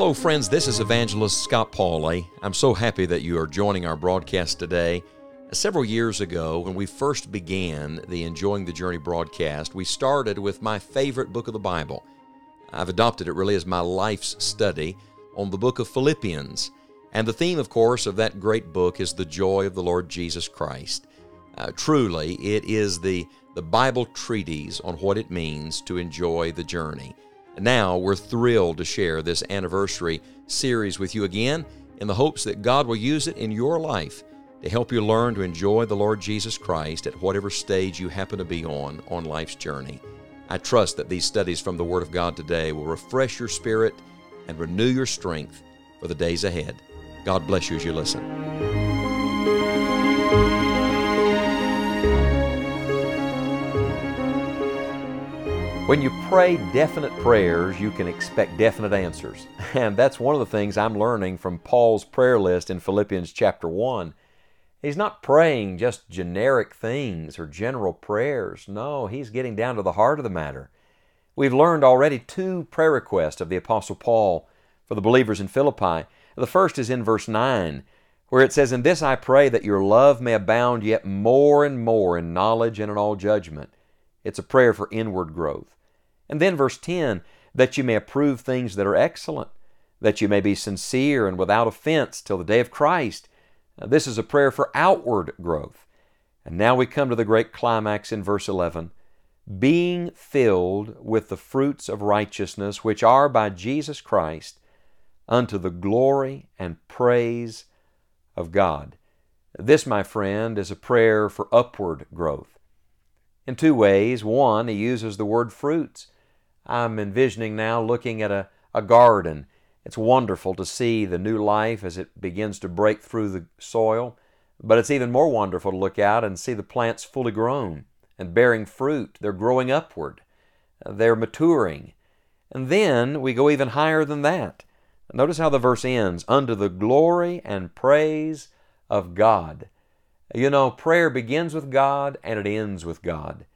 Hello, friends. This is Evangelist Scott Pauley. I'm so happy that you are joining our broadcast today. Several years ago, when we first began the Enjoying the Journey broadcast, we started with my favorite book of the Bible. I've adopted it really as my life's study on the book of Philippians. And the theme, of course, of that great book is the joy of the Lord Jesus Christ. Uh, truly, it is the, the Bible treatise on what it means to enjoy the journey. Now we're thrilled to share this anniversary series with you again in the hopes that God will use it in your life to help you learn to enjoy the Lord Jesus Christ at whatever stage you happen to be on on life's journey. I trust that these studies from the Word of God today will refresh your spirit and renew your strength for the days ahead. God bless you as you listen. When you pray definite prayers, you can expect definite answers. And that's one of the things I'm learning from Paul's prayer list in Philippians chapter 1. He's not praying just generic things or general prayers. No, he's getting down to the heart of the matter. We've learned already two prayer requests of the Apostle Paul for the believers in Philippi. The first is in verse 9, where it says, In this I pray that your love may abound yet more and more in knowledge and in all judgment. It's a prayer for inward growth. And then verse 10, that you may approve things that are excellent, that you may be sincere and without offense till the day of Christ now, this is a prayer for outward growth. And now we come to the great climax in verse 11 being filled with the fruits of righteousness, which are by Jesus Christ, unto the glory and praise of God. This, my friend, is a prayer for upward growth. In two ways. One, he uses the word fruits. I'm envisioning now looking at a, a garden it's wonderful to see the new life as it begins to break through the soil, but it's even more wonderful to look out and see the plants fully grown and bearing fruit. They're growing upward, they're maturing. And then we go even higher than that. Notice how the verse ends under the glory and praise of God. You know, prayer begins with God and it ends with God.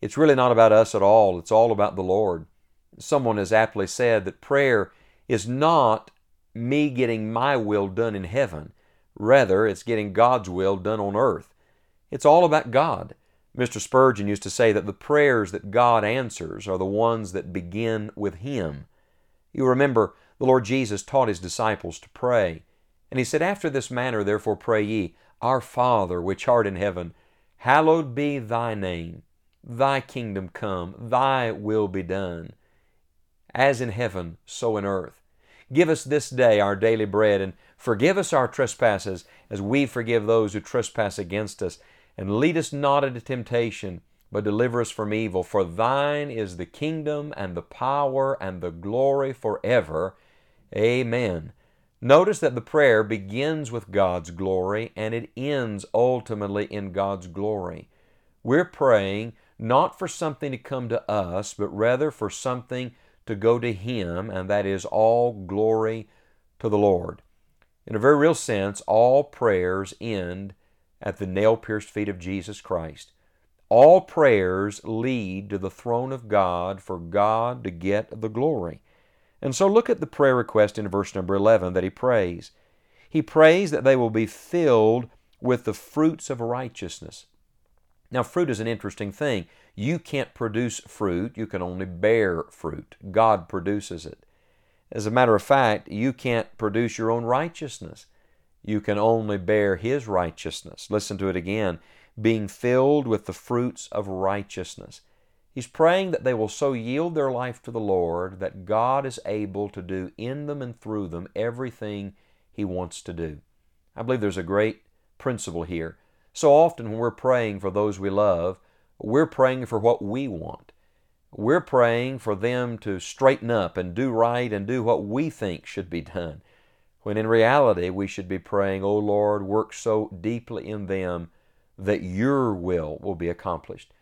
It's really not about us at all, it's all about the Lord. Someone has aptly said that prayer is not me getting my will done in heaven. Rather, it's getting God's will done on earth. It's all about God. Mr. Spurgeon used to say that the prayers that God answers are the ones that begin with Him. You remember the Lord Jesus taught His disciples to pray. And He said, After this manner, therefore, pray ye, Our Father, which art in heaven, hallowed be thy name. Thy kingdom come, thy will be done, as in heaven, so in earth. Give us this day our daily bread, and forgive us our trespasses, as we forgive those who trespass against us. And lead us not into temptation, but deliver us from evil. For thine is the kingdom, and the power, and the glory forever. Amen. Notice that the prayer begins with God's glory and it ends ultimately in God's glory. We're praying not for something to come to us, but rather for something to go to Him, and that is all glory to the Lord. In a very real sense, all prayers end at the nail pierced feet of Jesus Christ. All prayers lead to the throne of God for God to get the glory. And so look at the prayer request in verse number 11 that he prays. He prays that they will be filled with the fruits of righteousness. Now, fruit is an interesting thing. You can't produce fruit, you can only bear fruit. God produces it. As a matter of fact, you can't produce your own righteousness. You can only bear His righteousness. Listen to it again being filled with the fruits of righteousness. He's praying that they will so yield their life to the Lord that God is able to do in them and through them everything He wants to do. I believe there's a great principle here. So often when we're praying for those we love, we're praying for what we want. We're praying for them to straighten up and do right and do what we think should be done. When in reality, we should be praying, Oh Lord, work so deeply in them that your will will be accomplished.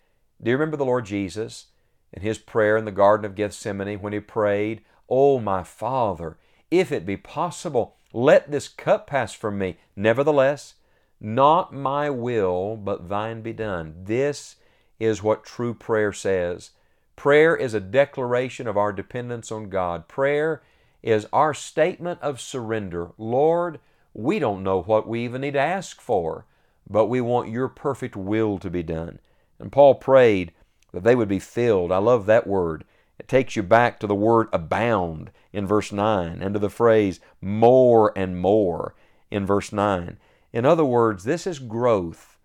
Do you remember the Lord Jesus in his prayer in the Garden of Gethsemane when he prayed, Oh my Father, if it be possible, let this cup pass from me. Nevertheless, not my will, but thine be done. This is what true prayer says. Prayer is a declaration of our dependence on God. Prayer is our statement of surrender. Lord, we don't know what we even need to ask for, but we want your perfect will to be done. And Paul prayed that they would be filled. I love that word. It takes you back to the word abound in verse 9 and to the phrase more and more in verse 9. In other words, this is growth,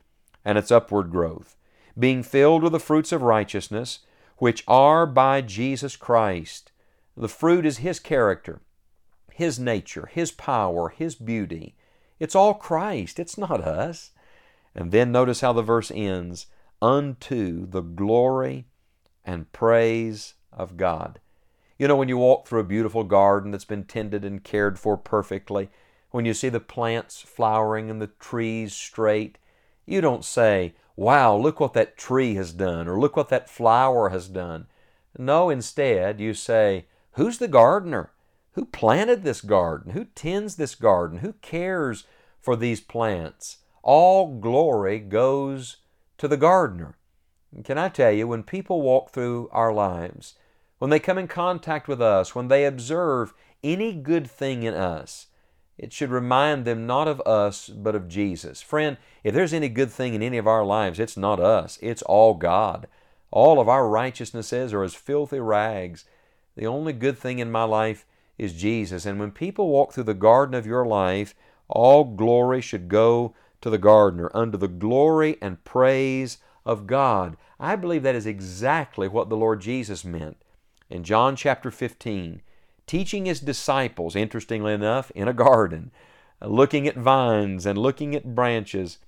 and it's upward growth, being filled with the fruits of righteousness, which are by Jesus Christ. The fruit is His character, His nature, His power, His beauty. It's all Christ, it's not us. And then notice how the verse ends unto the glory and praise of God. You know, when you walk through a beautiful garden that's been tended and cared for perfectly, when you see the plants flowering and the trees straight, you don't say, Wow, look what that tree has done, or look what that flower has done. No, instead, you say, Who's the gardener? Who planted this garden? Who tends this garden? Who cares for these plants? All glory goes to the gardener. And can I tell you, when people walk through our lives, when they come in contact with us, when they observe any good thing in us, it should remind them not of us, but of Jesus. Friend, if there's any good thing in any of our lives, it's not us, it's all God. All of our righteousnesses are as filthy rags. The only good thing in my life is Jesus. And when people walk through the garden of your life, all glory should go to the gardener, unto the glory and praise of God. I believe that is exactly what the Lord Jesus meant in John chapter 15 teaching his disciples, interestingly enough, in a garden, uh, looking at vines and looking at branches,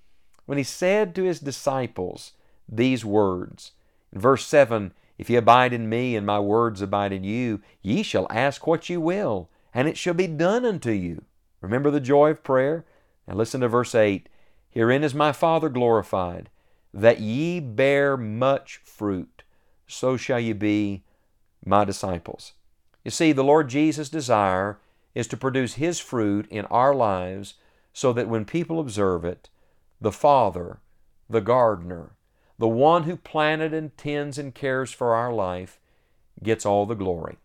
when he said to his disciples these words. In verse 7, If ye abide in me, and my words abide in you, ye shall ask what ye will, and it shall be done unto you. Remember the joy of prayer? And listen to verse 8 Herein is my Father glorified, that ye bear much fruit, so shall ye be my disciples. You see, the Lord Jesus' desire is to produce His fruit in our lives so that when people observe it, the Father, the gardener, the one who planted and tends and cares for our life, gets all the glory.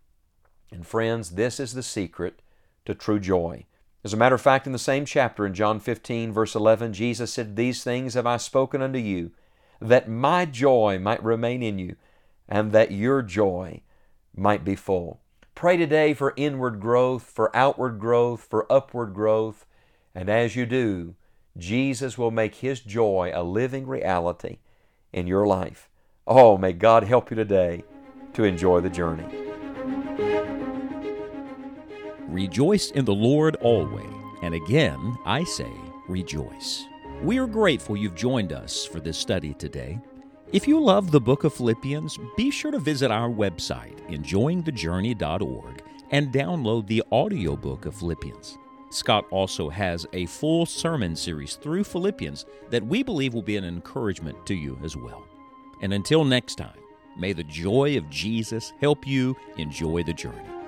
And friends, this is the secret to true joy. As a matter of fact, in the same chapter, in John 15, verse 11, Jesus said, These things have I spoken unto you, that my joy might remain in you, and that your joy might be full. Pray today for inward growth, for outward growth, for upward growth. And as you do, Jesus will make His joy a living reality in your life. Oh, may God help you today to enjoy the journey. Rejoice in the Lord always. And again, I say, rejoice. We are grateful you've joined us for this study today. If you love the book of Philippians, be sure to visit our website, enjoyingthejourney.org, and download the audiobook of Philippians. Scott also has a full sermon series through Philippians that we believe will be an encouragement to you as well. And until next time, may the joy of Jesus help you enjoy the journey.